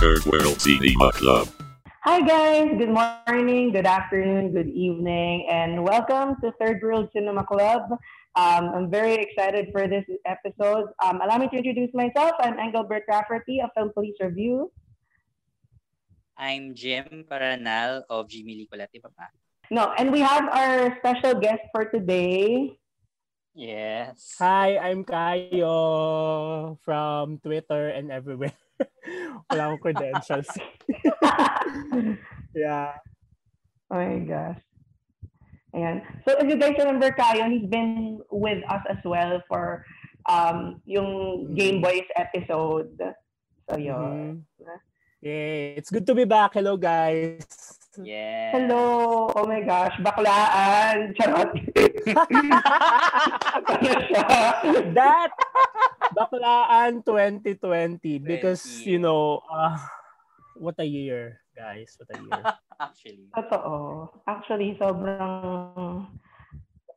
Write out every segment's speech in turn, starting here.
Third World Cinema Club. Hi guys, good morning, good afternoon, good evening, and welcome to Third World Cinema Club. Um, I'm very excited for this episode. Um, allow me to introduce myself. I'm Engelbert Rafferty of Film Police Review. I'm Jim Paranal of Jimmy Licolati Papa. No, and we have our special guest for today. Yes. Hi, I'm Kayo from Twitter and everywhere. Wala akong credentials. yeah. Oh my gosh. Ayan. So if you guys remember Kayo, he's been with us as well for um yung Game Boys episode. So yun. Mhm. Yay. It's good to be back. Hello, guys. Yes. Hello! Oh my gosh, baklaan! Charot! Ano? That Baklaan 2020 because, 20. you know, uh, what a year, guys. What a year. Actually. Totoo. Actually, sobrang...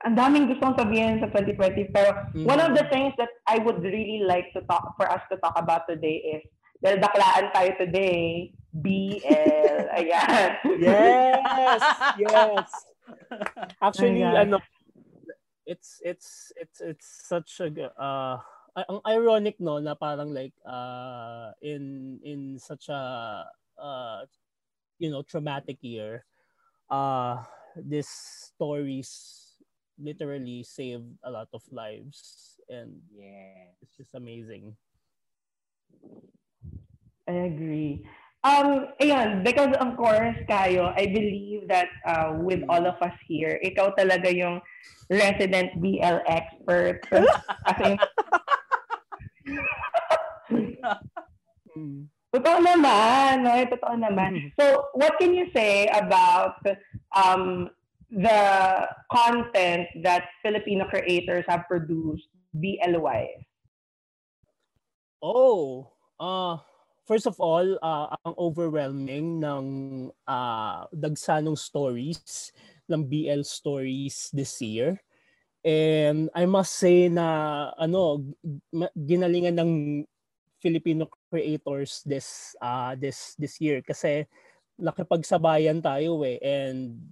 Ang daming gustong sabihin sa 2020. Pero Mhm. one of the things that I would really like to talk for us to talk about today is dahil baklaan tayo today, BL. Ayan. yes! Yes! Actually, ano, it's it's it's it's such a uh ang ironic no na parang like uh in in such a uh you know traumatic year uh these stories literally saved a lot of lives and yes. it's just amazing I agree. Um, ayun, because of course, Kayo, I believe that uh, with all of us here, ikaw talaga yung resident BL expert. As in, Mm. totoo naman, no? Totoo naman. So, what can you say about um, the content that Filipino creators have produced BL-wise? Oh, uh first of all, uh, ang overwhelming ng uh, dagsanong stories ng BL stories this year. And I must say na ano, ginalingan ng Filipino creators this uh this this year. Kasi nakipagsabayan tayo eh. And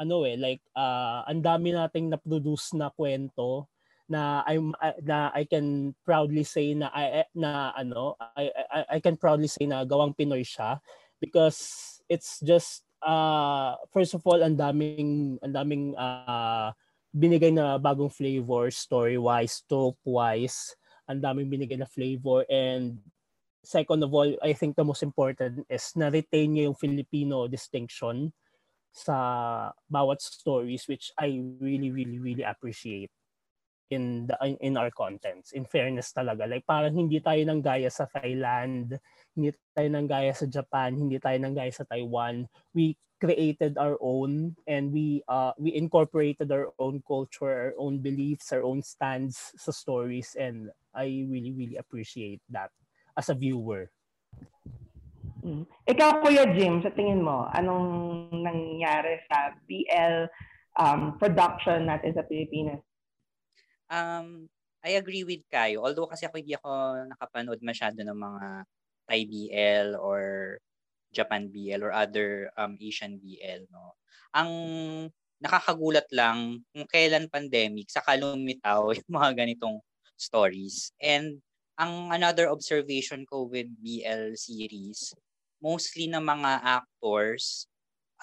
ano eh like uh ang dami nating na-produce na kwento na I'm I- na I can proudly say na I na ano I, I I can proudly say na gawang Pinoy siya because it's just uh first of all ang daming ang daming uh, binigay na bagong flavor story wise trope wise ang daming binigay na flavor. And second of all I think the most important is na retain niya yung Filipino distinction sa bawat stories which I really really really appreciate in the in our contents. In fairness talaga. Like parang hindi tayo nang gaya sa Thailand hindi tayo nang gaya sa Japan hindi tayo nang gaya sa Taiwan. We created our own and we uh we incorporated our own culture our own beliefs our own stands sa stories. And I really really appreciate that as a viewer Mm. Ikaw, Kuya Jim, sa tingin mo, anong nangyari sa BL um, production natin sa Pilipinas? Um, I agree with Kayo. Although kasi ako hindi ako nakapanood masyado ng mga Thai BL or Japan BL or other um, Asian BL. No? Ang nakakagulat lang kung kailan pandemic, saka lumitaw yung mga ganitong stories. And ang another observation ko with BL series, mostly ng mga actors,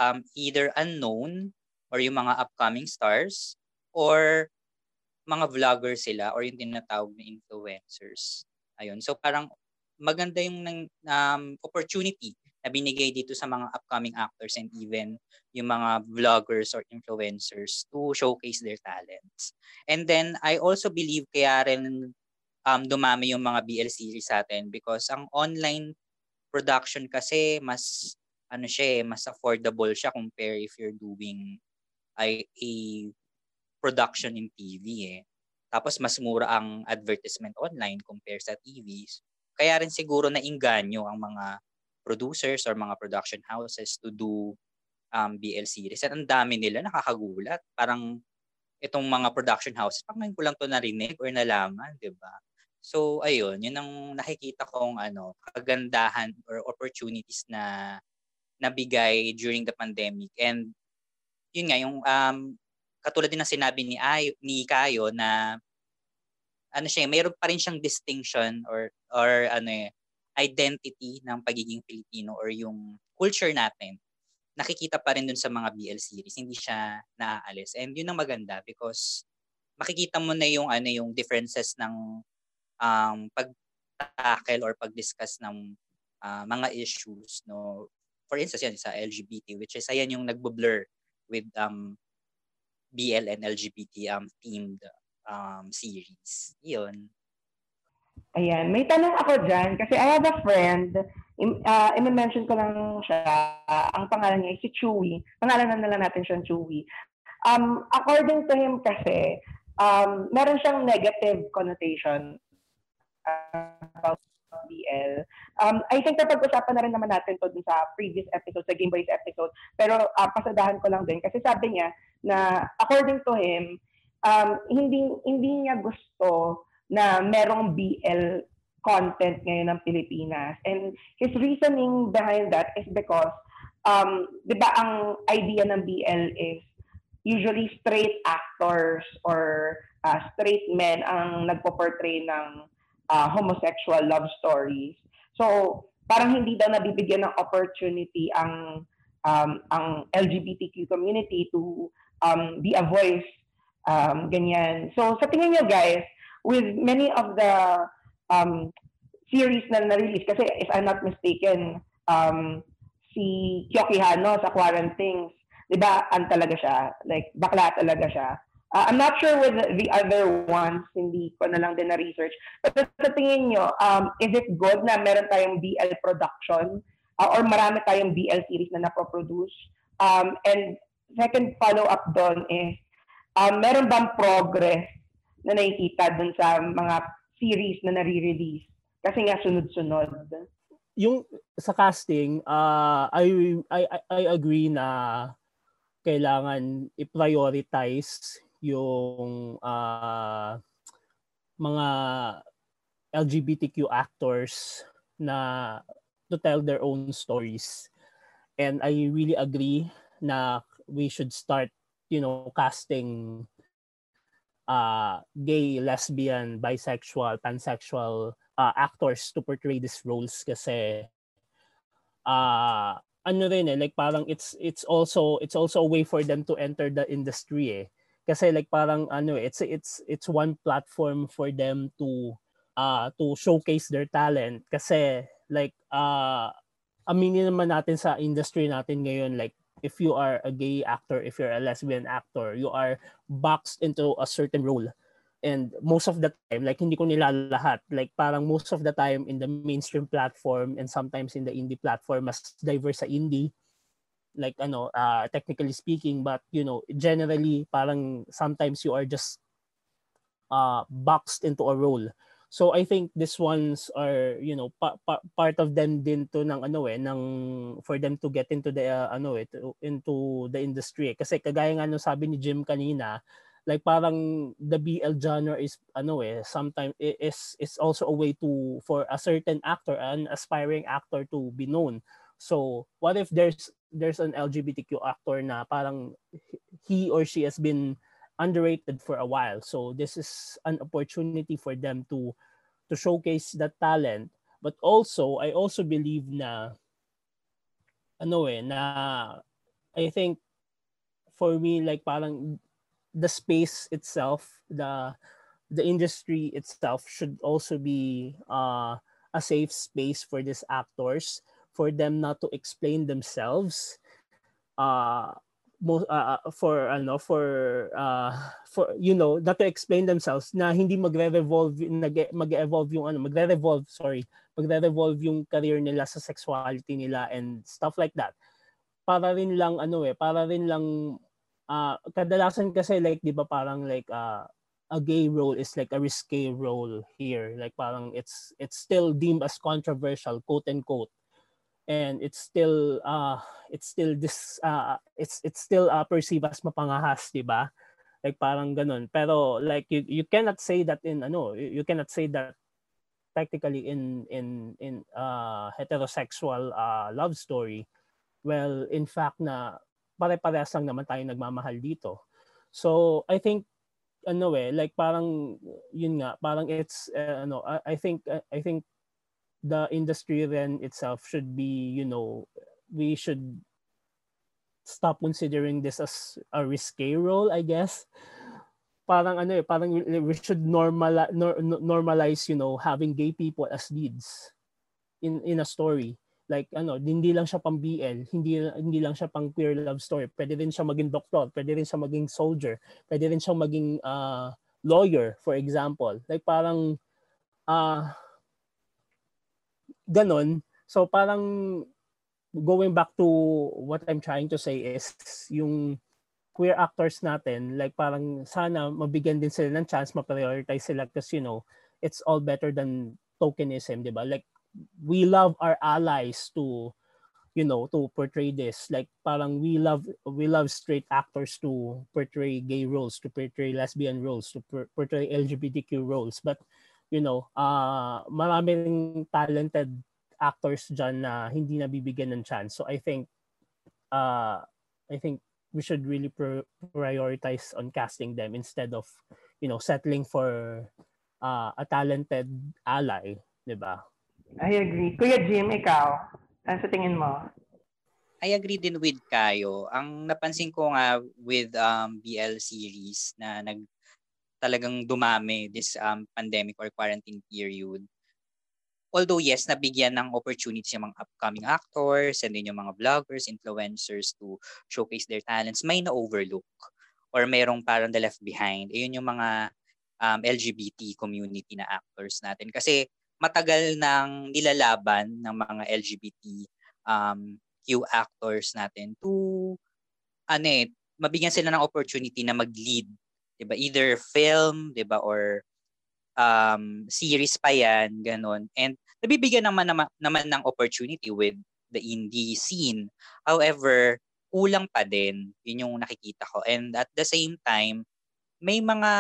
um, either unknown or yung mga upcoming stars or mga vlogger sila or yung tinatawag na influencers. Ayun. So parang maganda yung um, opportunity na binigay dito sa mga upcoming actors and even yung mga vloggers or influencers to showcase their talents. And then I also believe kaya rin um, dumami yung mga BL series sa atin because ang online production kasi mas ano siya eh, mas affordable siya compare if you're doing ay a production in TV eh. Tapos mas mura ang advertisement online compare sa TVs. Kaya rin siguro na inganyo ang mga producers or mga production houses to do um, BL series. At ang dami nila nakakagulat. Parang itong mga production houses, parang ngayon ko lang to narinig or nalaman, di ba? So ayun, yun ang nakikita kong ano, kagandahan or opportunities na nabigay during the pandemic. And yun nga yung um katulad din ng sinabi ni Ay ni Kayo na ano siya, mayroon pa rin siyang distinction or or ano eh, identity ng pagiging Filipino or yung culture natin. Nakikita pa rin dun sa mga BL series, hindi siya naaalis. And yun ang maganda because makikita mo na yung ano yung differences ng um, pag-tackle or pag-discuss ng uh, mga issues no for instance yan sa LGBT which is ayan yung nagbo-blur with um BL and LGBT um themed um series. Yun. Ayan, may tanong ako dyan kasi I have a friend, uh, i-mention ko lang siya, ang pangalan niya si Chewy. Pangalan na lang natin siyang Chewy. Um, according to him kasi, um, meron siyang negative connotation about BL. Um, I think napag-usapan na rin naman natin to dun sa previous episode, sa Game Boys episode. Pero uh, pasadahan ko lang din kasi sabi niya na according to him, um, hindi hindi niya gusto na merong BL content ngayon ng Pilipinas. And his reasoning behind that is because, um, di ba ang idea ng BL is usually straight actors or uh, straight men ang nagpo-portray ng uh, homosexual love stories. So, parang hindi daw nabibigyan ng opportunity ang um, ang LGBTQ community to um, be a voice um, ganyan. So, sa tingin niyo guys, with many of the um, series na na-release, kasi if I'm not mistaken, um, si Kyoki Hano sa Quarantines, di ba, an talaga siya, like, bakla talaga siya. Uh, I'm not sure with the other ones, hindi ko na lang din na-research. But sa tingin nyo, um, is it good na meron tayong BL production uh, or marami tayong BL series na napoproduce? Um, and second follow-up doon is, um, meron bang progress na nakikita dun sa mga series na nare-release? Kasi nga sunod-sunod. Yung sa casting, uh, I, I, I agree na kailangan i-prioritize yung uh, mga LGBTQ actors na to tell their own stories. And I really agree na we should start, you know, casting uh, gay, lesbian, bisexual, pansexual uh, actors to portray these roles kasi uh, ano rin eh like parang it's it's also it's also a way for them to enter the industry eh. Kasi like parang ano it's it's it's one platform for them to uh to showcase their talent. Kasi like uh aminin naman natin sa industry natin ngayon like if you are a gay actor if you're a lesbian actor you are boxed into a certain role. And most of the time like hindi ko nila lahat. Like parang most of the time in the mainstream platform and sometimes in the indie platform mas diverse sa indie. Like ano uh, technically speaking but you know generally parang sometimes you are just uh, boxed into a role so i think these ones are you know pa- pa- part of them din to ng ano eh ng for them to get into the uh, ano eh to, into the industry eh. kasi kagaya nga no sabi ni Jim kanina like parang the BL genre is ano eh sometimes is is also a way to for a certain actor an aspiring actor to be known so what if there's there's an LGBTQ actor na parang he or she has been underrated for a while. So this is an opportunity for them to to showcase that talent. But also, I also believe na ano eh, na I think for me like parang the space itself, the the industry itself should also be uh, a safe space for these actors for them not to explain themselves uh uh, for ano for uh for you know not to explain themselves na hindi magre-revolve mag-evolve yung ano magre-revolve sorry magre-revolve yung career nila sa sexuality nila and stuff like that. Para rin lang ano eh para rin lang uh, kadalasan kasi like 'di ba parang like uh, a gay role is like a risque role here. Like parang it's it's still deemed as controversial quote and quote and it's still uh it's still this uh it's it's still uh, perceived as mapangahas, 'di ba? Like parang ganun. Pero like you, you cannot say that in ano, you cannot say that technically in in in uh, heterosexual uh, love story, well, in fact na pare-parehas lang naman tayo nagmamahal dito. So I think ano eh like parang yun nga parang it's uh, ano I, I think uh, I think the industry then itself should be you know we should stop considering this as a risque role I guess parang ano eh parang we should normal normalize you know having gay people as leads in in a story like ano, hindi lang siya pang BL, hindi hindi lang siya pang queer love story. Pwede rin siya maging doktor, pwede rin siya maging soldier, pwede rin siya maging uh, lawyer for example. Like parang uh, ganon. So parang going back to what I'm trying to say is yung queer actors natin, like parang sana mabigyan din sila ng chance, ma-prioritize sila because you know, it's all better than tokenism, di ba? Like we love our allies to you know to portray this like parang we love we love straight actors to portray gay roles to portray lesbian roles to portray LGBTQ roles but you know uh maraming talented actors diyan na hindi nabibigyan ng chance so i think uh i think we should really pr- prioritize on casting them instead of you know settling for uh, a talented ally 'di ba I agree. Kuya Jim, ikaw, ano sa tingin mo? I agree din with Kayo. Ang napansin ko nga with um, BL series na nag talagang dumami this um, pandemic or quarantine period. Although yes, nabigyan ng opportunity yung mga upcoming actors and then yung mga vloggers, influencers to showcase their talents, may na-overlook or mayroong parang the left behind. Ayun yung mga um, LGBT community na actors natin. Kasi matagal nang nilalaban ng mga LGBT um, Q actors natin to ano eh, mabigyan sila ng opportunity na mag-lead, 'di ba? Either film, 'di ba, or um, series pa 'yan, ganun. And nabibigyan naman naman, naman ng opportunity with the indie scene. However, kulang pa din, 'yun yung nakikita ko. And at the same time, may mga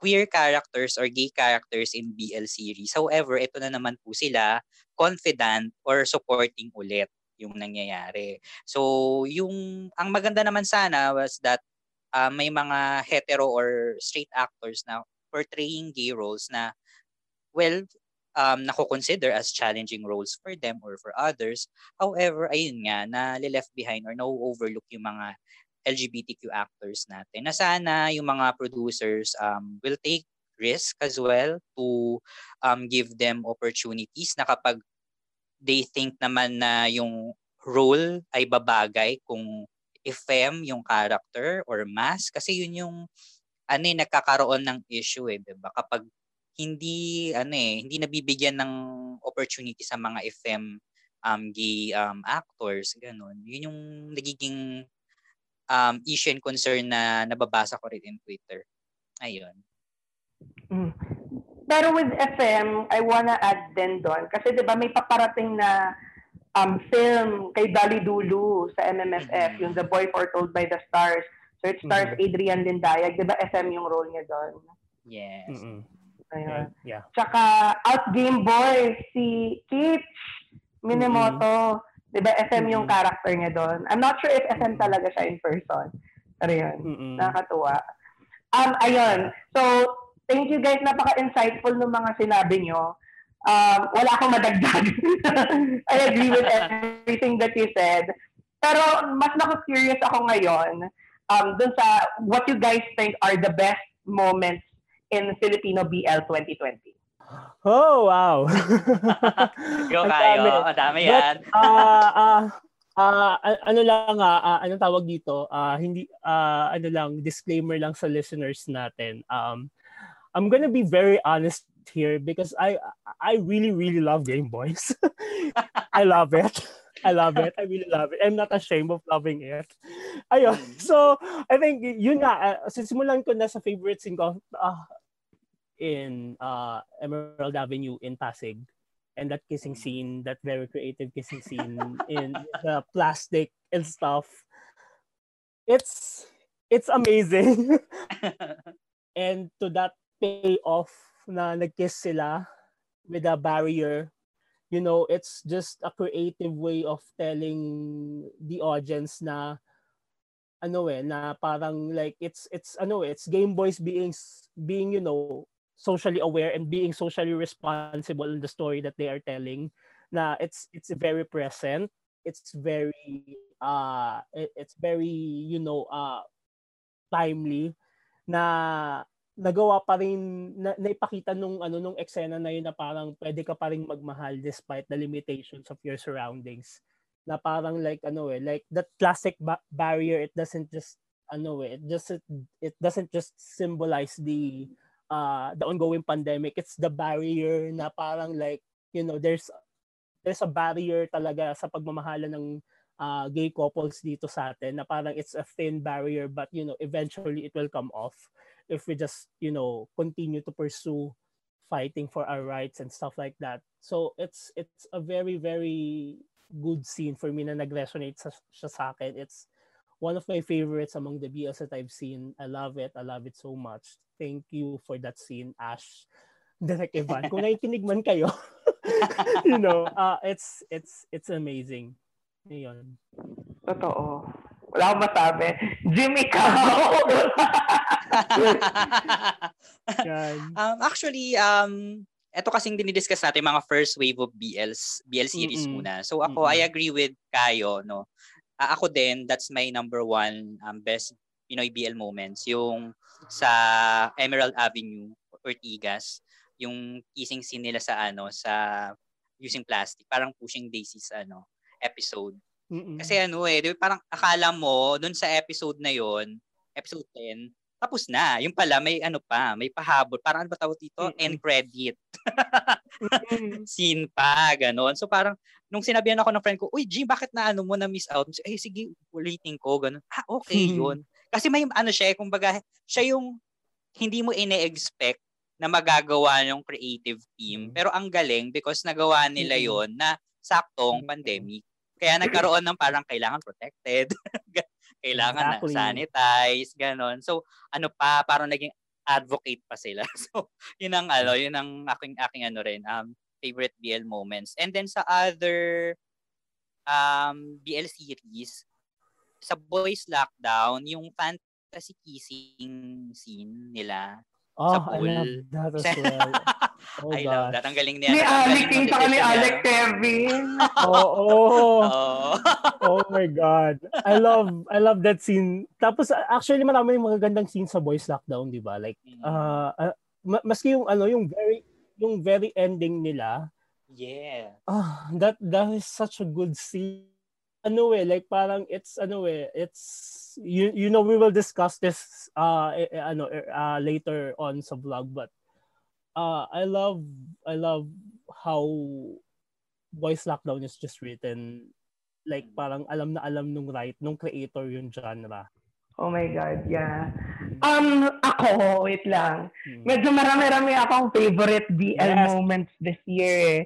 queer characters or gay characters in BL series. However, ito na naman po sila confident or supporting ulit yung nangyayari. So, yung ang maganda naman sana was that uh, may mga hetero or straight actors na portraying gay roles na well, um, nako-consider as challenging roles for them or for others. However, ayun nga, na left behind or no-overlook yung mga LGBTQ actors natin na sana yung mga producers um, will take risk as well to um, give them opportunities na kapag they think naman na yung role ay babagay kung FM yung character or mass kasi yun yung ano eh, nagkakaroon ng issue eh, 'di ba? Kapag hindi ano eh, hindi nabibigyan ng opportunity sa mga FM um gay um actors, ganun. Yun yung nagiging um, issue and concern na nababasa ko rin in Twitter. Ayun. Mm. Pero with FM, I wanna add din doon. Kasi di ba may paparating na um, film kay Dali Dulu sa MMFF, mm-hmm. yung The Boy Foretold by the Stars. So it stars mm-hmm. Adrian Lindayag. Di ba FM yung role niya doon? Yes. Mm-hmm. Ayun. Yeah. Tsaka Out Game Boy, si Kitch Minamoto. Mm-hmm. 'Di ba FM yung mm-hmm. character niya doon. I'm not sure if FM talaga siya in person. Pero yun, mm-hmm. nakakatuwa. Um, ayun. So, thank you guys. Napaka-insightful ng mga sinabi nyo. Um, wala akong madagdag. I agree with everything that you said. Pero mas nako-curious ako ngayon um, dun sa what you guys think are the best moments in Filipino BL 2020. Oh, wow. Go kayo. Ang dami yan. Ah, uh, uh, uh, ano lang uh, uh, anong tawag dito? Uh, hindi uh, ano lang disclaimer lang sa listeners natin. Um I'm gonna be very honest here because I I really really love Game Boys. I love it. I love it. I really love it. I'm not ashamed of loving it. Ayun. So, I think yun nga, uh, simulan ko na sa favorite ko, uh, in uh, Emerald Avenue in Pasig. And that kissing mm. scene, that very creative kissing scene in the plastic and stuff. It's it's amazing. and to that payoff na nag-kiss sila with a barrier you know it's just a creative way of telling the audience na ano eh na parang like it's it's ano eh, it's Game Boys being being you know socially aware and being socially responsible in the story that they are telling na it's it's very present. It's very uh it, it's very you know uh timely na nagawa pa rin na, naipakita nung ano nung eksena na yun na parang pwede ka pa rin magmahal despite the limitations of your surroundings. Na parang like ano eh like that classic ba- barrier it doesn't just ano eh it doesn't it doesn't just symbolize the uh the ongoing pandemic. It's the barrier na parang like you know there's there's a barrier talaga sa pagmamahala ng uh, gay couples dito sa atin na parang it's a thin barrier but you know eventually it will come off if we just you know continue to pursue fighting for our rights and stuff like that. So it's it's a very very good scene for me na nag-resonate sa, siya sa akin. It's one of my favorites among the BLs that I've seen. I love it. I love it so much. Thank you for that scene Ash. Direct Ivan kung nakikinig man kayo you know uh, it's it's it's amazing. Ayun. Totoo. Wala akong masabi. Jimmy ka! um, actually, um, ito kasing dinidiscuss natin mga first wave of BLs, BL series Mm-mm. muna. So ako, Mm-mm. I agree with Kayo, no. Uh, ako din, that's my number one um, best Pinoy BL moments. Yung sa Emerald Avenue, Ortigas, yung kissing scene nila sa ano, sa using plastic, parang pushing daisies ano, episode. Mm-mm. Kasi ano eh, di parang akala mo dun sa episode na yon, episode 10, tapos na. Yung pala may ano pa, may pahabol. Parang ano ba tawag dito? Mm-mm. End credit. Scene pa, ganon. So parang nung sinabihan ako ng friend ko, "Uy, Jim, bakit na ano mo na miss out?" Eh, sige, ulitin ko, ganon. Ha, okay 'yun. Kasi may ano siya, eh, kumbaga, siya yung hindi mo ine-expect na magagawa ng creative team. Pero ang galing because nagawa nila yon na saktong pandemic. Kaya nagkaroon ng parang kailangan protected, kailangan exactly. na sanitize, ganon. So, ano pa, parang naging advocate pa sila. So, yun ang ano, yun ang aking aking ano rin, um favorite BL moments. And then sa other um BL series, sa Boys Lockdown, yung fantasy kissing scene nila oh, sa pool. I love that as well. Oh, I love that. Ang galing niya. Ni Alec, yung sa ni Alec Kevin. Oo. oh, oh. oh my God. I love I love that scene. Tapos actually marami yung magagandang scene sa Boys Lockdown, di ba? Like, uh, uh, maski yung ano, yung very yung very ending nila. Yeah. Ah, uh, that that is such a good scene. Ano eh, like parang it's ano eh, it's you you know we will discuss this uh eh, eh, ano uh, later on sa vlog but uh, I love I love how Voice Lockdown is just written like parang alam na alam nung right nung creator yung genre. Oh my God, yeah. Um, ako, wait lang. Hmm. Medyo marami-rami akong favorite BL yes. moments this year. Eh.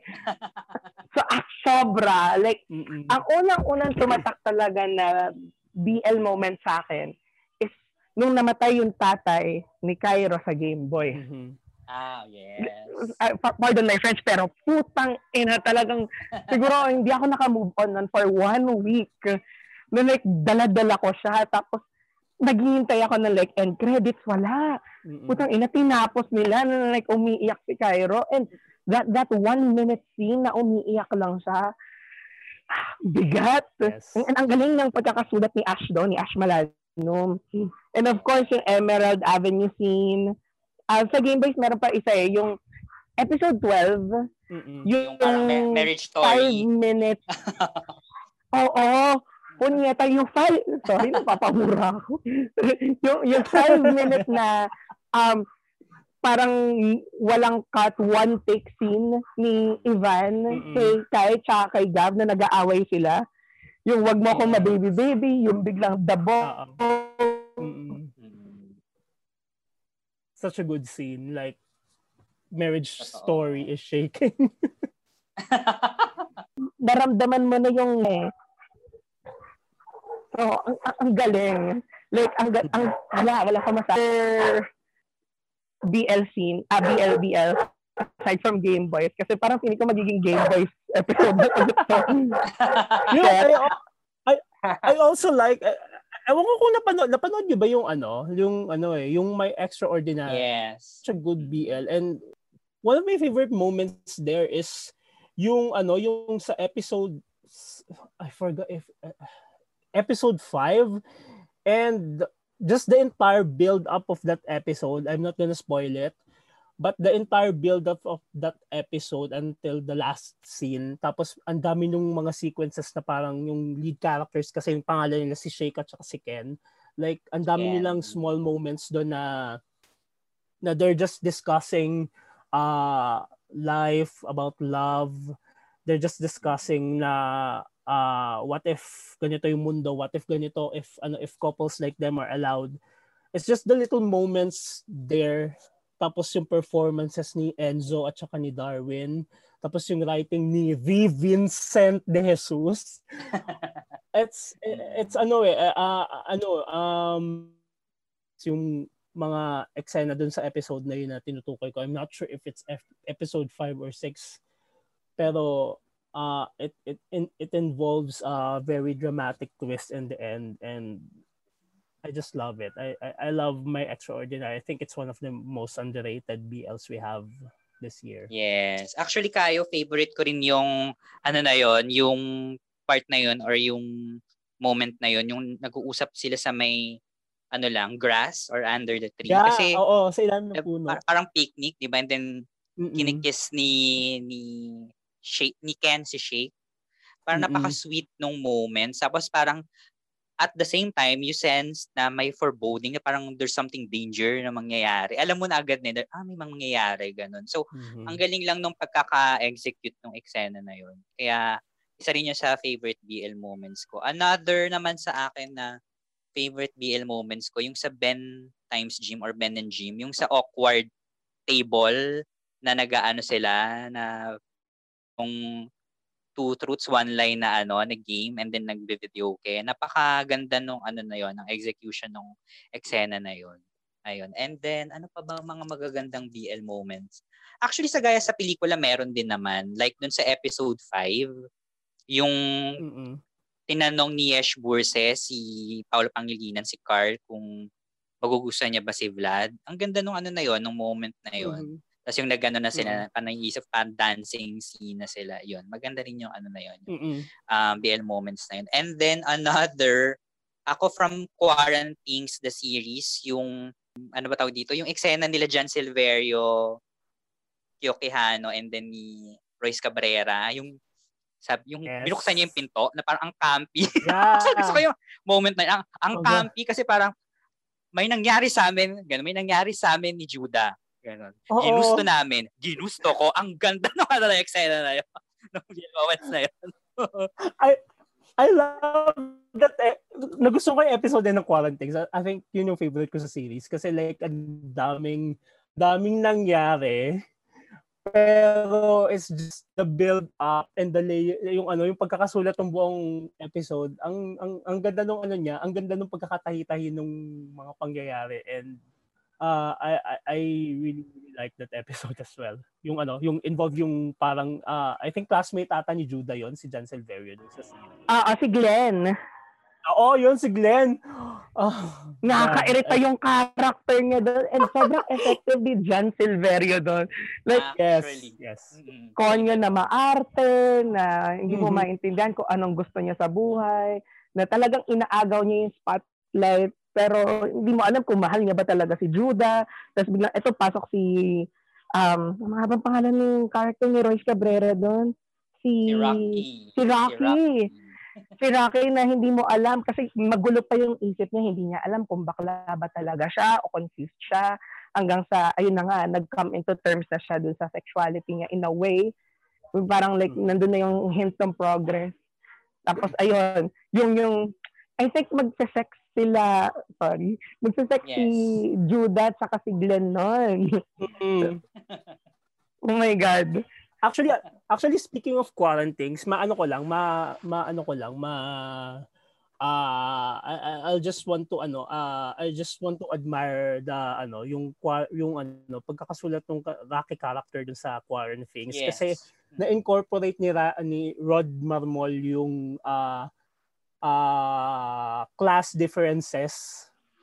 so, sobra. Like, Mm-mm. ang unang-unang tumatak talaga na BL moment sa akin is nung namatay yung tatay ni Cairo sa Game Boy. Mm-hmm. Ah, yes. Uh, pardon my French, pero putang ina talagang, siguro hindi ako naka-move on nun for one week. Na like, dala-dala ko siya. Tapos, naghihintay ako ng like end credits, wala. Mm-mm. Putang ina, tinapos nila na like umiiyak si Cairo. And that that one minute scene na umiiyak lang siya, bigat. Yes. Ang, ang galing ng pagkakasulat ni Ash doon, ni Ash Malano. And of course, yung Emerald Avenue scene, uh, sa Game Boys, meron pa isa eh, yung episode 12, Mm-mm. yung, yung marriage story. 5 minutes. Oo. Punyeta, yung 5, sorry, napapamura ako. yung, yung 5 minutes na um, parang walang cut, one take scene ni Ivan Mm-mm. kay Kai tsaka kay Gab na nag-aaway sila. Yung wag mo akong mababy-baby, yung biglang dabo. Such a good scene. Like, marriage story is shaking. Naramdaman mo na yung eh. So, ang, ang, ang galing. Like, ang, ang wala, wala ka masabi. BL scene, ah, BL, BL. aside from Game Boys kasi parang feeling ko magiging Game Boys episode na to. you know, I, I, I also like I, ewan ko kung napanood, napanood niyo ba yung ano, yung ano eh, yung My Extraordinary. Yes. Such a good BL and one of my favorite moments there is yung ano, yung sa episode I forgot if uh, episode 5 and just the entire build up of that episode. I'm not gonna spoil it. But the entire build up of that episode until the last scene, tapos ang dami nung mga sequences na parang yung lead characters kasi yung pangalan nila si Shake at si Ken. Like, ang dami Ken. nilang small moments doon na na they're just discussing uh life, about love. They're just discussing na what if ganito yung mundo, what if ganito if ano if couples like them are allowed. It's just the little moments there tapos yung performances ni Enzo at saka ni Darwin, tapos yung writing ni V. Vincent de Jesus. it's it's ano eh uh, ano um yung mga eksena dun sa episode na yun na tinutukoy ko. I'm not sure if it's F- episode 5 or 6. Pero uh, it it it involves a very dramatic twist in the end and I just love it. I, I I love my extraordinary. I think it's one of the most underrated BLs we have this year. Yes. Actually, kayo, favorite ko rin yung, ano na yon yung part na yon or yung moment na yon yung nag-uusap sila sa may, ano lang, grass or under the tree. Yeah, Kasi, oo, sa ilalim ng eh, puno. par- parang picnic, di ba? And then, Mm-mm. kinikiss ni, ni, Shake, ni Ken si Shake. Parang Mm-mm. napaka-sweet nung moment. Tapos parang, at the same time, you sense na may foreboding na parang there's something danger na mangyayari. Alam mo na agad na, ah, may mangyayari, ganun. So, Mhm. ang galing lang nung pagkaka-execute ng eksena na yun. Kaya, isa rin yun sa favorite BL moments ko. Another naman sa akin na favorite BL moments ko, yung sa Ben times Jim or Ben and Jim, yung sa awkward table na nagaano sila, na yung two truths, one line na ano, na game and then nagbe-video kaya napakaganda nung ano na yon ng execution ng eksena na yon Ayun. And then, ano pa ba mga magagandang BL moments? Actually, sa gaya sa pelikula, meron din naman. Like dun sa episode 5, yung Mm-mm. tinanong ni Yesh Burse, si Paolo Pangilinan, si Carl, kung magugustuhan niya ba si Vlad. Ang ganda nung ano na yon nung moment na yon Mhm. Tapos yung nagano na sila, mm isip pa dancing scene na sila. Yun, maganda rin yung ano na yun, yung, Mm-mm. um, BL moments na yun. And then another, ako from Quarantines, the series, yung, ano ba tawag dito, yung eksena nila John Silverio, Kyo Quijano, and then ni Royce Cabrera, yung sabi, yung Yes. binuksan niya yung pinto na parang ang campy. Yeah. Gusto ko yung moment na yun. ang, ang Oba. campy kasi parang may nangyari sa amin, ganun, may nangyari sa amin ni Judah. Ganun. Oo. Ginusto namin. Ginusto ko. Ang ganda ng ano na eksena na yun. Nung moments na yun. I love that. Eh, nagustuhan ko yung episode din ng Quarantines. I think yun yung favorite ko sa series. Kasi like, ang daming, daming nangyari. Pero it's just the build up and the lay, yung ano yung pagkakasulat ng buong episode ang ang ang ganda nung ano niya ang ganda nung pagkakatahi-tahi nung mga pangyayari and uh, I, I I really really like that episode as well yung ano yung involve yung parang uh, I think classmate ata ni Judah yon si Jan Silverio dun sa series Ah, si Glenn. Oo, yun si Glenn. Oh, Nakakairita yung character niya doon. And sobrang effective ni John Silverio doon. Like, Yes. Yes. Konyo na maarte, na hindi mo Mhm. maintindihan kung anong gusto niya sa buhay, na talagang inaagaw niya yung spotlight, pero hindi mo alam kung mahal niya ba talaga si Judah. Tapos biglang, eto, pasok si, um, ang mahabang pangalan ng character ni Royce Cabrera doon. Si, Si Rocky. Si Rocky. Si si Rocky na hindi mo alam kasi magulo pa yung isip niya, hindi niya alam kung bakla ba talaga siya o confused siya hanggang sa, ayun na nga, nag-come into terms na siya dun sa sexuality niya in a way. Parang like, Hmm. nandun na yung hint ng progress. Tapos, ayun, yung, yung, I think magsa-sex sila, sorry, magsa-sex Yes. si Judah at saka si Glenn nun. Mm. oh my God. Actually, actually speaking of quarantines, maano ko lang, ma maano ko lang, ma uh, I, I'll just want to ano uh, I just want to admire the ano yung yung ano pagkakasulat ng Rocky character dun sa Quarren Things yes. kasi na-incorporate ni Ra, ni Rod Marmol yung uh, uh, class differences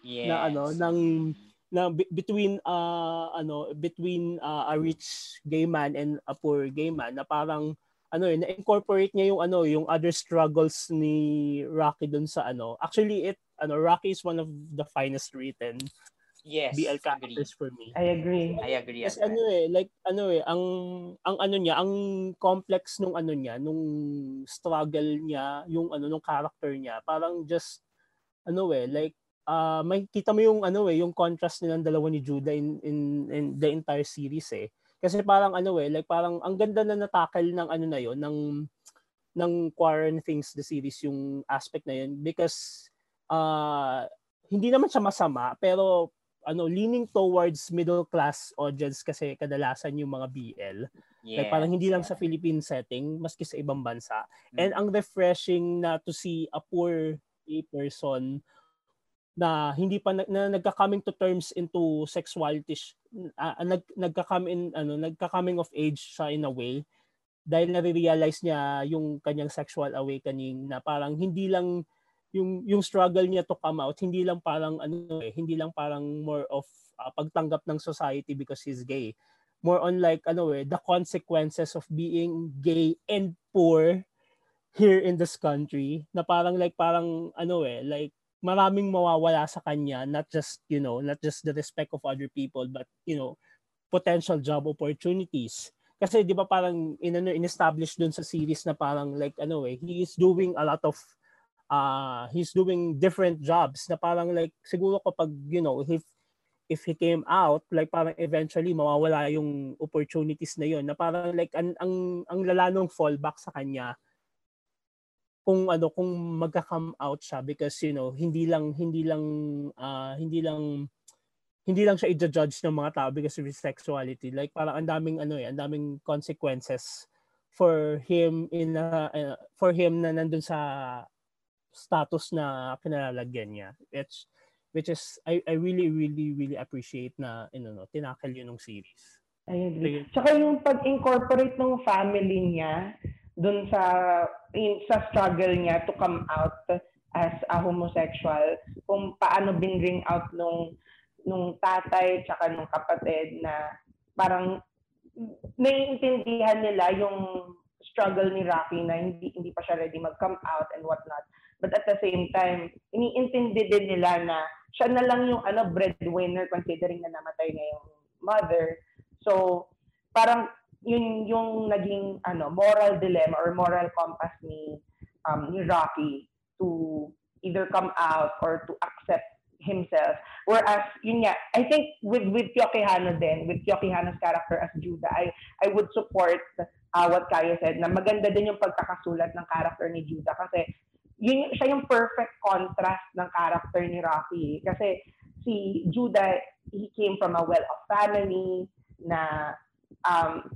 yes. na ano ng na between uh ano between uh, a rich gay man and a poor gay man na parang ano eh na-incorporate niya yung ano yung other struggles ni Rocky dun sa ano actually it ano Rocky is one of the finest written yes BL characters for me. I agree. I agree Kasi ano eh like ano eh ang ang ano niya ang complex nung ano niya nung struggle niya yung ano nung character niya parang just ano eh like uh, may kita mo yung ano eh yung contrast nilang dalawa ni Judah in, in in the entire series eh. Kasi parang ano eh, like parang ang ganda na natakal ng ano na yon ng ng Quarren Things the series yung aspect na yun. Because uh, hindi naman siya masama pero ano leaning towards middle class audience kasi kadalasan yung mga BL. Yes. Like parang hindi lang sa Philippine setting maski sa ibang bansa. Mm. And ang refreshing na to see a poor a person na hindi pa na, na nagka-coming to terms into sexuality uh, nag nagka-come in ano nagka-coming of age siya in a way dahil na-realize niya yung kanyang sexual awakening na parang hindi lang yung yung struggle niya to come out hindi lang parang ano eh hindi lang parang more of uh, pagtanggap ng society because he's gay. More on like ano eh the consequences of being gay and poor here in this country na parang like parang ano eh like maraming mawawala sa kanya not just you know not just the respect of other people but you know potential job opportunities. Kasi 'di ba parang in ano in-establish dun sa series na parang like ano eh he is doing a lot of uh he's doing different jobs na parang like siguro kapag you know if if he came out like parang eventually mawawala yung opportunities na yon na parang like ang ang, ang lala nung fallback sa kanya kung ano kung magka-come out siya because you know hindi lang hindi lang uh, hindi lang hindi lang siya i-judge ng mga tao because of his sexuality. Like parang ang daming ano eh ang daming consequences for him in uh, uh, for him na nandun sa status na kinalalagyan niya it's which is I I really really really appreciate na you know tinakal yun ng series I agree. Tsaka yung pag-incorporate ng family niya dun sa in, sa struggle niya to come out as a homosexual kung paano binring out nung nung tatay tsaka nung kapatid na parang naiintindihan nila yung struggle ni Rocky na hindi hindi pa siya ready mag-come out and what not. But at the same time, iniintindi din nila na siya na lang yung ano breadwinner considering na namatay na yung mother. So, parang yun yung naging ano moral dilemma or moral compass ni um, ni Rocky to either come out or to accept himself. Whereas, yun nga, I think with with Kyokihano din, with Kyokihano's character as Judah, I, I would support uh, what Kaya said, na maganda din yung pagkakasulat ng character ni Judah kasi yun siya yung perfect contrast ng character ni Rocky. Kasi si Judah, he came from a well-off family na um,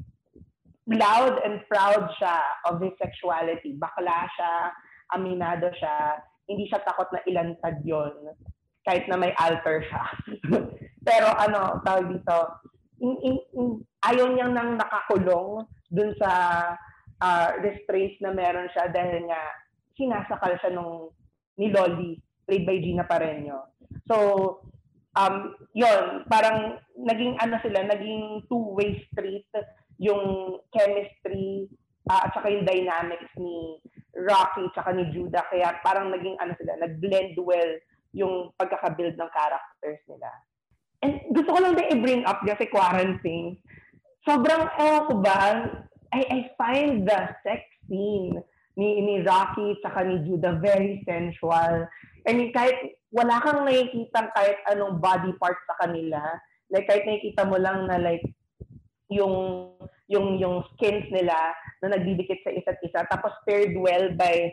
loud and proud siya of his sexuality. Bakla siya, aminado siya, hindi siya takot na ilantad yon kahit na may alter siya. Pero ano, tawag dito, in, in, in, ayaw niyang nang nakakulong dun sa uh, restraints na meron siya dahil nga sinasakal siya nung ni Lolly, played by Gina Pareño. So, um, yon parang naging ano sila, naging two-way street yung chemistry uh, at saka yung dynamics ni Rocky at ni Judah. Kaya parang naging ano sila, nag-blend well yung pagkakabuild ng characters nila. And gusto ko lang din i-bring up kasi quarantine. Sobrang, ewan ko ba, I, I find the sex scene ni, ni Rocky at ni Judah very sensual. I mean, kahit wala kang nakikita kahit anong body part sa kanila, like kahit nakikita mo lang na like yung yung yung skins nila na nagdidikit sa isa't isa tapos paired well by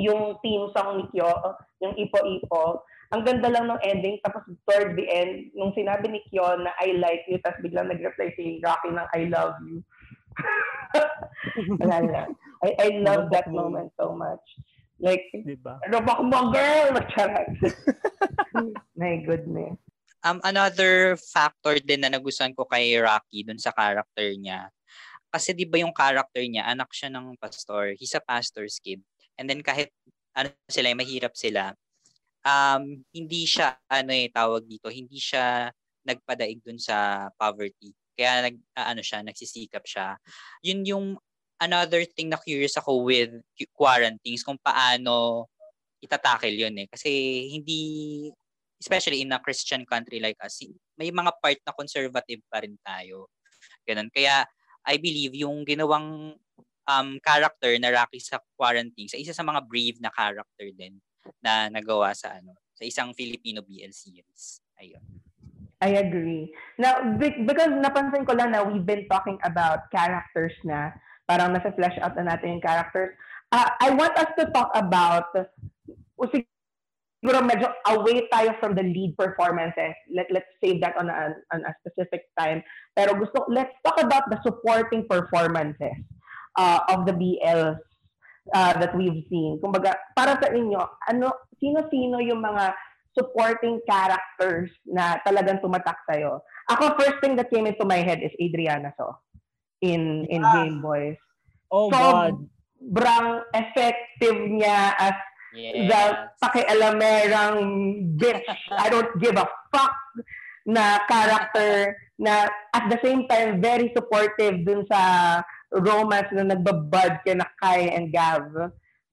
yung team song ni Kyo, yung Ipo-Ipo. Ang ganda lang ng ending tapos toward the end nung sinabi ni Kyo na I like you tapos biglang nag-reply si Rocky ng I love you. Wala na. I, I love that moment so much. Like, Di ba? ano ba kung mga girl? Charot. My goodness. Um, another factor din na nagustuhan ko kay Rocky dun sa character niya. Kasi di ba yung character niya, anak siya ng pastor. He's a pastor's kid. And then kahit ano sila, mahirap sila, um, hindi siya, ano eh, tawag dito, hindi siya nagpadaig dun sa poverty. Kaya nag, uh, ano siya, nagsisikap siya. Yun yung another thing na curious ako with quarantines, kung paano itatakil yun eh. Kasi hindi, especially in a Christian country like us, may mga part na conservative pa rin tayo. Ganun. Kaya, I believe yung ginawang um, character na Rocky sa quarantine, sa isa sa mga brave na character din na nagawa sa ano, sa isang Filipino BL series. Ayun. I agree. Now, because napansin ko lang na we've been talking about characters na parang nasa flesh out na natin yung characters. Uh, I want us to talk about siguro medyo away tayo from the lead performances. Let, let's save that on a, on a specific time. Pero gusto, let's talk about the supporting performances uh, of the BLs uh, that we've seen. Kumbaga, para sa inyo, ano, sino-sino yung mga supporting characters na talagang tumatak sa'yo? Ako, first thing that came into my head is Adriana So in in ah. Game Boys. Oh so, God. Sobrang effective niya as yes. the pakialamerang bitch, I don't give a fuck na character na at the same time very supportive dun sa romance na nagbabud kina Kai and Gav.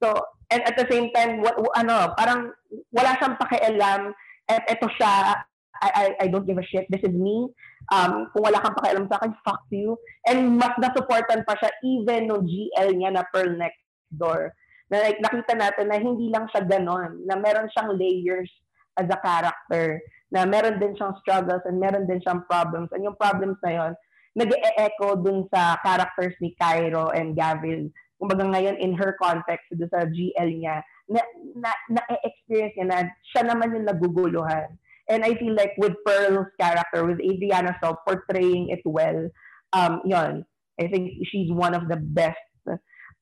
So, and at the same time, what, ano, parang wala siyang pakialam at ito siya, I, I, I don't give a shit. This is me. Um, kung wala kang pakialam sa akin, fuck you. And mas na-supportan pa siya even no GL niya na Pearl Next Door na like, nakita natin na hindi lang siya ganon, na meron siyang layers as a character, na meron din siyang struggles and meron din siyang problems. And yung problems na yon nag-e-echo dun sa characters ni Cairo and Gavin. Kumbaga ngayon in her context, dun sa GL niya, na, na, na-experience niya na siya naman yung naguguluhan. And I feel like with Pearl's character, with Adriana Self portraying it well, um, yon, I think she's one of the best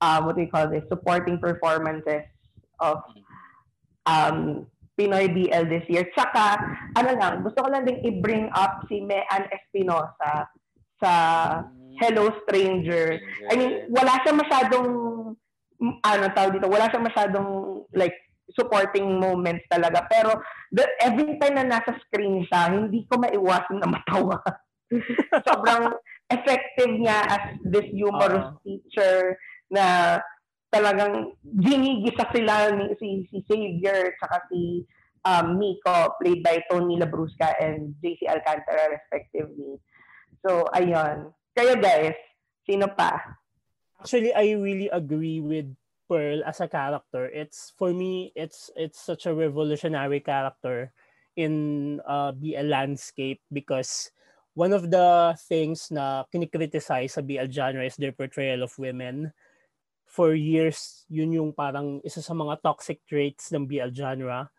uh, what do you call this, supporting performances of um, Pinoy BL this year. Tsaka, ano lang, gusto ko lang din i-bring up si Mean Espinosa sa Hello Stranger. I mean, wala siya masyadong, ano tawag dito, wala siya masyadong like supporting moments talaga. Pero the, every time na nasa screen siya, hindi ko maiwasan na matawa. Sobrang effective niya as this humorous uh, teacher na talagang ginigisa sila ni si, si Xavier at si um, Miko played by Tony Labrusca and JC Alcantara respectively. So ayun. Kayo guys, sino pa? Actually, I really agree with Pearl as a character. It's for me, it's it's such a revolutionary character in uh, BL landscape because one of the things na kinikriticize sa BL genre is their portrayal of women for years, yun yung parang isa sa mga toxic traits ng BL genre.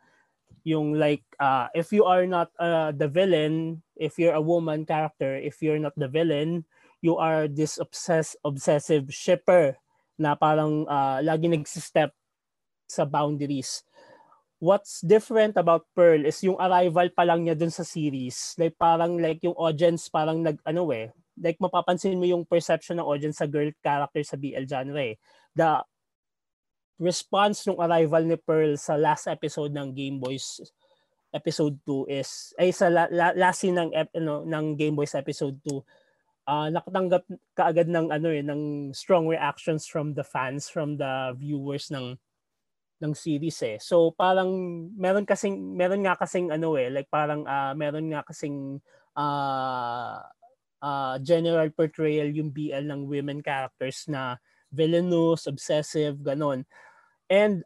Yung like, uh, if you are not uh, the villain, if you're a woman character, if you're not the villain, you are this obsess obsessive shipper na parang uh, lagi nagsistep sa boundaries. What's different about Pearl is yung arrival pa lang niya dun sa series. Like parang like yung audience parang nag ano eh, like mapapansin mo yung perception ng audience sa girl character sa BL genre eh the response ng arrival ni Pearl sa last episode ng Game Boys episode 2 is ay sa la, la, last scene ng ano ng Game Boys episode 2 uh, nakatanggap kaagad ng ano eh ng strong reactions from the fans from the viewers ng ng series eh. So parang meron kasing meron nga kasing ano eh like parang uh, meron nga kasing uh, uh, general portrayal yung BL ng women characters na villainous, obsessive, ganon. And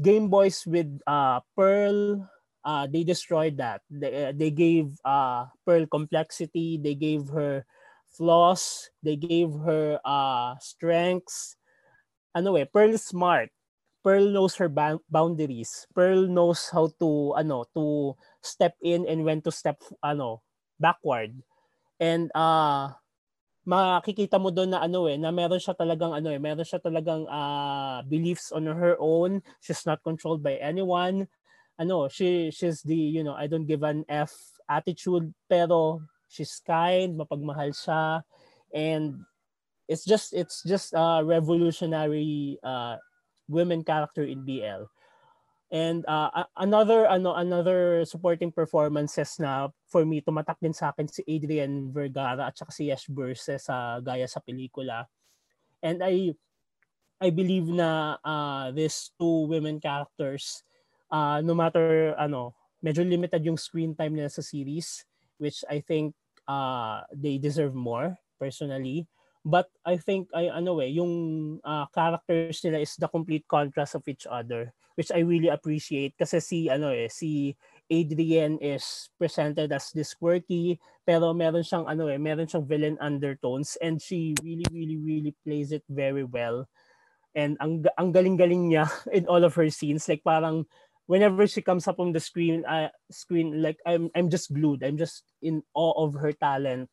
Game Boys with uh, Pearl, uh, they destroyed that. They, uh, they gave uh, Pearl complexity. They gave her flaws. They gave her uh, strengths. Ano eh, Pearl is smart. Pearl knows her ba- boundaries. Pearl knows how to ano to step in and when to step ano backward. And uh makikita mo doon na ano eh na meron siya talagang ano eh meron siya talagang uh, beliefs on her own she's not controlled by anyone ano she she's the you know I don't give an F attitude pero she's kind mapagmahal siya and it's just it's just a revolutionary uh, women character in BL And uh, another ano another supporting performances na for me tumatak din sa akin si Adrian Vergara at saka si Yash Burse sa gaya sa pelikula. And I I believe na uh, these two women characters uh, no matter ano medyo limited yung screen time nila sa series which I think uh, they deserve more personally. But I think ay ano eh yung uh, characters nila is the complete contrast of each other which I really appreciate. Kasi si ano eh si Adrian is presented as this quirky pero meron siyang ano eh meron siyang villain undertones and she really really really plays it very well. And ang ang galing-galing niya in all of her scenes. Like parang whenever she comes up on the screen uh, screen like I'm I'm just glued I'm just in awe of her talent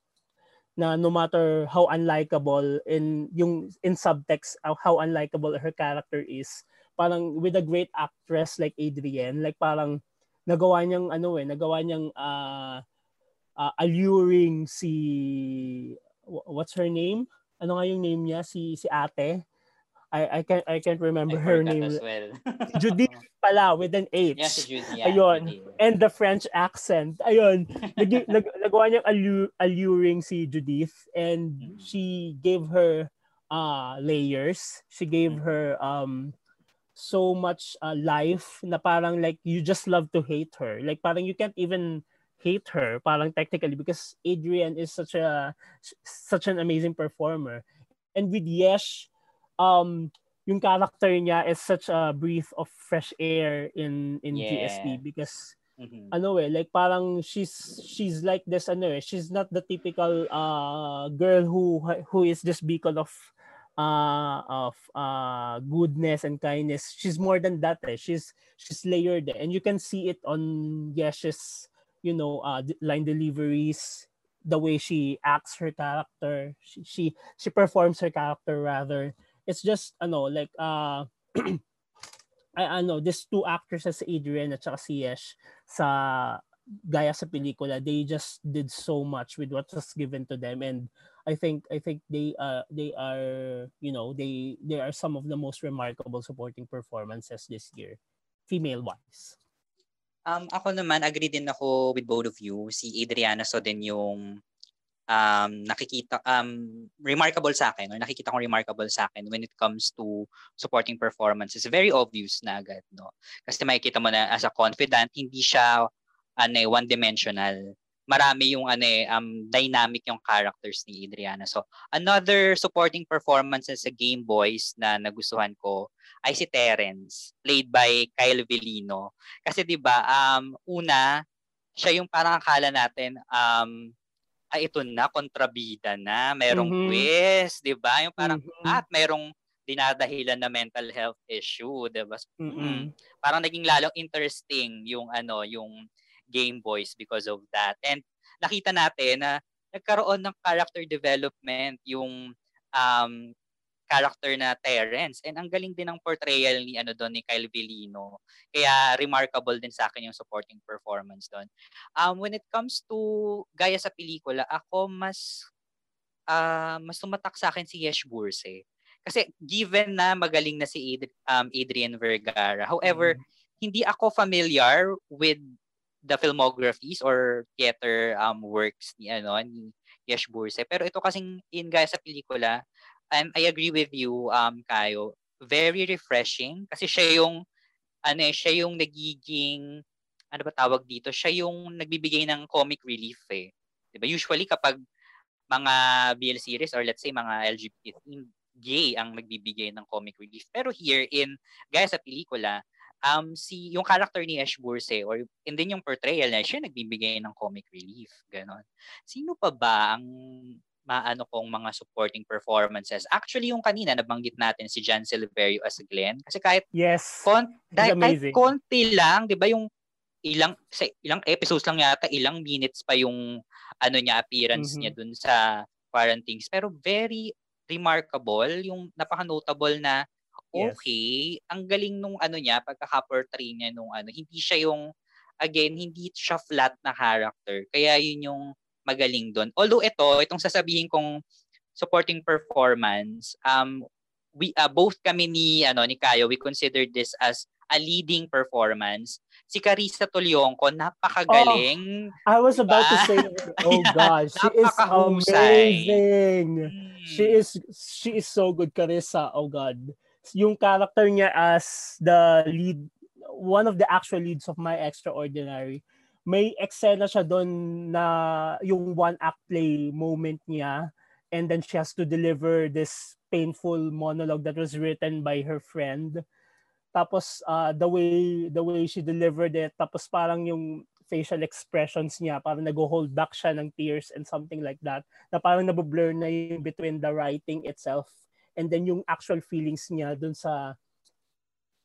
na no matter how unlikable in yung in subtext how unlikable her character is parang with a great actress like Adrienne, like parang nagawa niyang ano eh, nagawa niyang uh, uh, alluring si what's her name? Ano nga yung name niya? Si si Ate. I I can't I can't remember I her name. Well. Judith pala with an H. Si Judy. Yeah, Ayun. And the French accent. Ayun. nag, nag, nagawa niyang allu- alluring si Judith and mm-hmm. she gave her uh layers. She gave mm-hmm. her um so much uh, life na parang like you just love to hate her. Like parang you can't even hate her parang technically because Adrian is such a such an amazing performer. And with Yesh, um yung character niya is such a breath of fresh air in in yeah. GSP because mm-hmm. ano eh like parang she's she's like this ano eh she's not the typical uh girl who who is just beacon of uh, of uh, goodness and kindness. She's more than that. Eh. She's she's layered, eh. and you can see it on Yesh's, you know, uh, line deliveries, the way she acts her character. She she, she performs her character rather. It's just ano like uh I ano these two actresses Adrian at saka si Yesh sa gaya sa pelikula they just did so much with what was given to them and I think I think they uh they are you know they they are some of the most remarkable supporting performances this year female wise. Um ako naman agree din ako with both of you. Si Adriana so din yung um nakikita um remarkable sa akin or nakikita kong remarkable sa akin when it comes to supporting performances. Very obvious na agad no. Kasi makikita mo na as a confident hindi siya ano eh, one dimensional marami yung ano eh, um, dynamic yung characters ni Adriana. So, another supporting performances sa Game Boys na nagustuhan ko ay si Terence, played by Kyle Velino. Kasi 'di ba, um una, siya yung parang akala natin um ay ito na kontrabida na, merong mm-hmm. quiz, 'di ba? Yung parang mm-hmm. at merong dinadahilan na mental health issue, 'di ba? Mm-hmm. Parang naging lalong interesting yung ano, yung Game Boys because of that. And nakita natin na nagkaroon ng character development yung um, character na Terence. And ang galing din ng portrayal ni ano doon ni Kyle Villino. Kaya remarkable din sa akin yung supporting performance doon. Um, when it comes to gaya sa pelikula, ako mas uh, mas tumatak sa akin si Yesh Burse. Kasi given na magaling na si Ad- um, Adrian Vergara. However, mm. hindi ako familiar with the filmographies or theater um works ni ano ni Yesh Burse. Pero ito kasing in guys sa pelikula, and I agree with you um Kayo, very refreshing kasi siya yung ano eh, siya yung nagiging ano ba tawag dito? Siya yung nagbibigay ng comic relief eh. 'Di ba? Usually kapag mga BL series or let's say mga LGBT gay ang nagbibigay ng comic relief. Pero here in guys sa pelikula, um si yung character ni Ash Burse or and then yung portrayal niya siya nagbibigay ng comic relief ganon sino pa ba ang maano kong mga supporting performances actually yung kanina nabanggit natin si Jan Silverio as Glenn kasi kahit yes kon dahil kahit konti lang 'di ba yung ilang sa ilang episodes lang yata ilang minutes pa yung ano niya appearance mm-hmm. niya dun sa quarantines. Pero very remarkable, yung napaka-notable na Yes. okay, ang galing nung ano niya, pagkaka-portray niya nung ano, hindi siya yung, again, hindi siya flat na character. Kaya yun yung magaling doon. Although ito, itong sasabihin kong supporting performance, um, we uh, both kami ni ano ni Kayo, we consider this as a leading performance. Si Carissa Tulyonko, napakagaling. I was about to Diba? say, oh gosh, she is amazing. Hmm. She is she is so good, Carissa. Oh God. Yung character niya as the lead, one of the actual leads of My Extraordinary, may eksena siya doon na yung one act play moment niya and then she has to deliver this painful monologue that was written by her friend. Tapos uh, the way the way she delivered it, tapos parang yung facial expressions niya, parang nag-hold back siya ng tears and something like that, na parang nabublur na yung between the writing itself and then yung actual feelings niya dun sa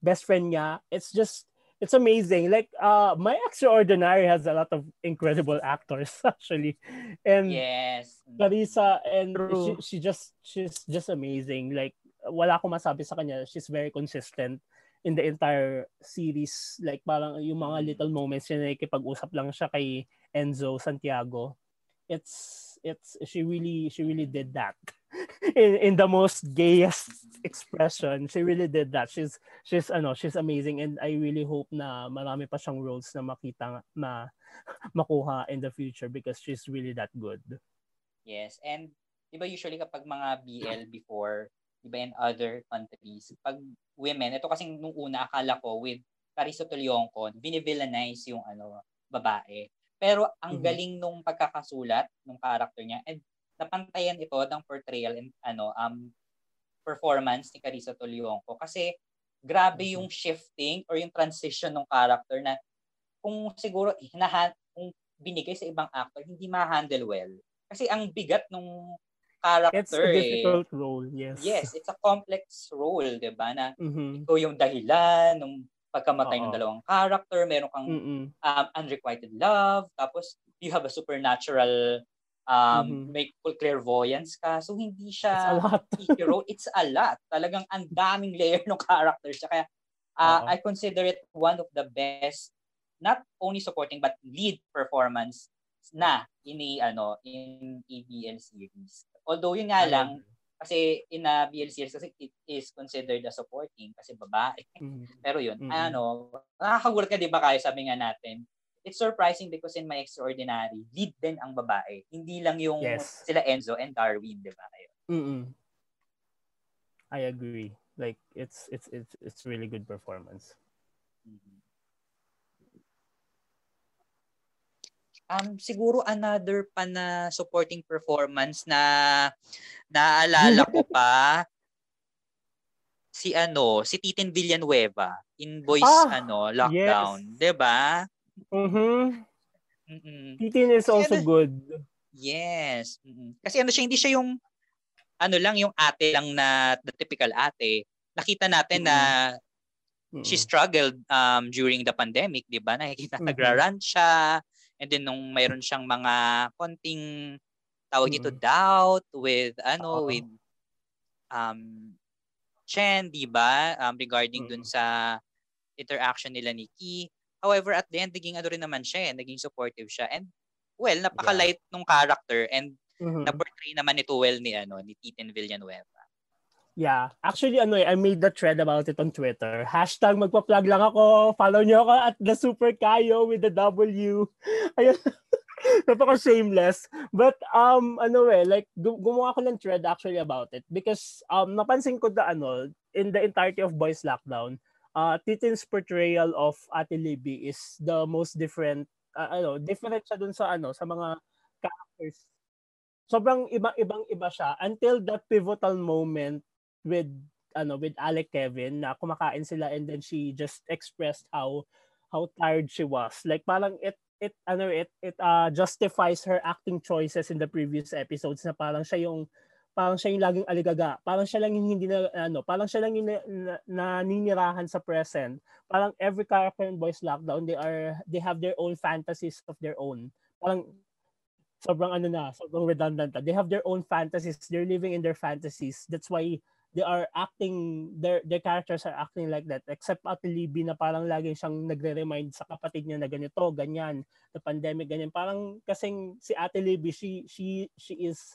best friend niya. It's just, it's amazing. Like, uh, My Extraordinary has a lot of incredible actors, actually. And Yes. Clarissa and True. she, she just she's just amazing. Like wala akong masabi sa kanya. She's very consistent in the entire series. Like parang yung mga little moments na nakikipag-usap lang siya kay Enzo Santiago. It's it's she really she really did that. In in the most gayest expression. She really did that. She's she's ano, she's amazing and I really hope na marami pa siyang roles na makita na makuha in the future because she's really that good. Yes. And, di ba usually kapag mga BL before, di ba in other countries, pag women, ito kasing nung una akala ko with Carissa Tulyonko, binivillainize yung ano, babae. Pero ang Mhm. galing nung pagkakasulat ng character niya and napantayan ito ng portrayal and ano um performance ni Carissa Tulyonko kasi grabe yung shifting or yung transition ng character na kung siguro hinahan kung binigay sa ibang actor hindi ma-handle well kasi ang bigat nung It's character a eh. difficult role, yes. Yes, it's a complex role, 'di ba? Na Mhm. ikaw yung dahilan nung pagkamatay ng Oo. dalawang character, meron kang Mm-mm. um, unrequited love, tapos you have a supernatural um Mhm. may clairvoyance ka. So hindi It's siya a role. It's a lot. Talagang ang daming layer ng characters. Kaya uh, Oo. I consider it one of the best not only supporting but lead performance na in a, ano in ABL series. Although yun nga lang kasi in a BL series kasi it is considered a supporting kasi babae. Mhm. Pero yun, Mhm. ano, nakakagulat ka 'di ba kayo sabi nga natin. It's surprising because in My Extraordinary, lead din ang babae. Hindi lang yung Yes. sila Enzo and Darwin, 'di ba? Mm-mm. I agree. Like it's it's it's it's really good performance. Mhm. Um, siguro another pa na supporting performance na naalala ko pa si ano, si Titin Villanueva in Boys Ah, ano, Lockdown, 'di ba? Mhm. Mm-mm. Titin is Kasi also ano- good. Yes. Mm-mm. Kasi ano siya, hindi siya yung ano lang yung ate lang na the typical ate. Nakita natin na Mm-mm. she struggled um during the pandemic, 'di ba? Nakikita Mhm. nagra-run siya and then nung mayroon siyang mga konting tawag dito Mhm. doubt with ano Oo. with um Chen, 'di ba? Um regarding dun Mhm. sa interaction nila ni Ki. However, at the end naging ano rin naman siya, eh, naging supportive siya. And well, napaka-light nung character and Mhm. na-portray naman ito well ni ano ni Titin Villanueva. Yeah. Actually, ano eh, I made the thread about it on Twitter. Hashtag magpa-plug lang ako. Follow nyo ako at the Super Kayo with the W. Ayun. Napaka-shameless. But, um, ano eh, like, gu- gumawa ko ng thread actually about it. Because, um, napansin ko na, ano, in the entirety of Boys Lockdown, uh, Titin's portrayal of Ate Libby is the most different, uh, ano, different siya dun sa, ano, sa mga characters. Sobrang ibang-ibang iba siya until that pivotal moment with ano with Alec Kevin na kumakain sila and then she just expressed how how tired she was like parang it it ano it it uh, justifies her acting choices in the previous episodes na parang siya yung parang siya yung laging aligaga parang siya lang yung hindi na ano parang siya lang yung na, na, naninirahan sa present parang every character in Boys Lockdown they are they have their own fantasies of their own parang sobrang ano na, sobrang redundant. They have their own fantasies. They're living in their fantasies. That's why they are acting their their characters are acting like that except Ate Libby na parang lagi siyang nagre-remind sa kapatid niya na ganito ganyan the pandemic ganyan parang kasing si Ate Libby she she she is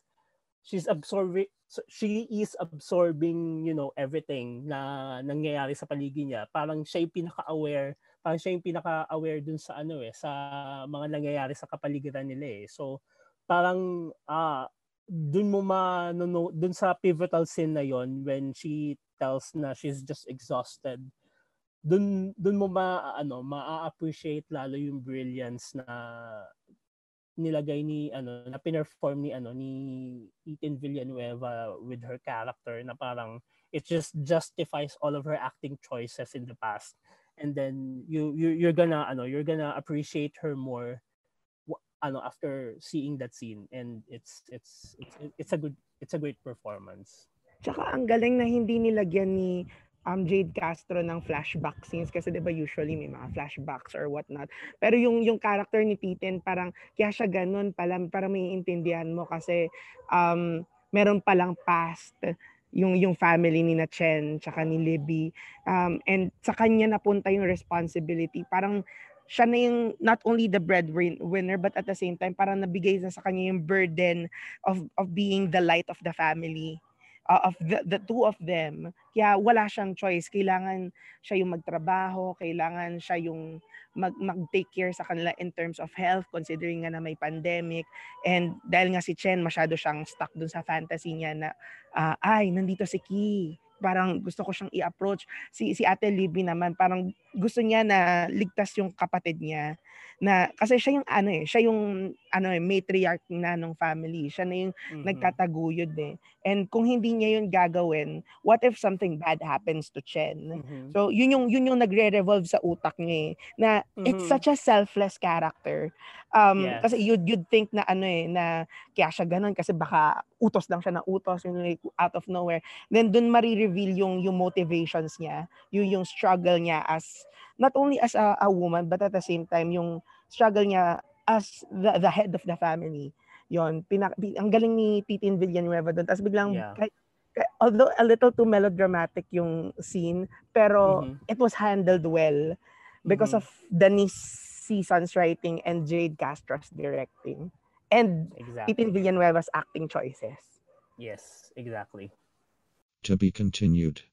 she's absorbing she is absorbing you know everything na nangyayari sa paligid niya. Parang siya yung pinaka-aware parang siya yung pinaka-aware dun sa ano eh sa mga nangyayari sa kapaligiran nila eh. So parang ah dun mo ma no, no, dun sa pivotal scene na yon when she tells na she's just exhausted dun dun mo ma ano ma-appreciate lalo yung brilliance na nilagay ni ano na pinerform ni ano ni Ethan Villanueva with her character na parang it just justifies all of her acting choices in the past and then you you you're gonna ano you're gonna appreciate her more ano after seeing that scene and it's it's it's it's a good it's a great performance. Tsaka ang galing na hindi nilagyan ni um, Jade Castro ng flashback scenes kasi 'di ba usually may mga flashbacks or what not. Pero yung yung character ni Titen parang kaya siya ganun pala para may intindihan mo kasi um, meron palang past yung yung family ni na Chen tsaka ni Libby. Um, and sa kanya napunta yung responsibility. Parang siya na yung not only the breadwinner but at the same time parang nabigay na sa kanya yung burden of of being the light of the family uh, of the, the two of them kaya wala siyang choice. Kailangan siya yung magtrabaho kailangan siya yung mag mag-take care sa kanila in terms of health considering nga na may pandemic. And dahil nga si Chen masyado siyang stuck dun sa fantasy niya na uh, ay nandito si Ki parang gusto ko siyang i-approach. Si, si Ate Libby naman, parang gusto niya na ligtas yung kapatid niya na kasi siya yung ano eh, siya yung ano eh matriarch na ng family. Siya na yung mm-hmm. nagtataguyod eh. And kung hindi niya yun gagawin, what if something bad happens to Chen? Mm-hmm. So yun yung yun yung nagre-revolve sa utak niya eh, na mm-hmm. it's such a selfless character. Um yes. kasi you'd you'd think na ano eh na kaya siya ganun kasi baka utos lang siya na utos yung like, out of nowhere. Then dun mari-reveal yung yung motivations niya, yung yung struggle niya as not only as a, a woman but at the same time yung struggle niya as the, the head of the family. Yon, pinak, ang galing ni Titin Villanueva doon. Tapos biglang yeah. kahit, although a little too melodramatic yung scene, pero mm-hmm. it was handled well because mm-hmm. of Denise Season's writing and Jade Castro's directing. And exactly. Titin Villanueva's acting choices. Yes, exactly. To be continued.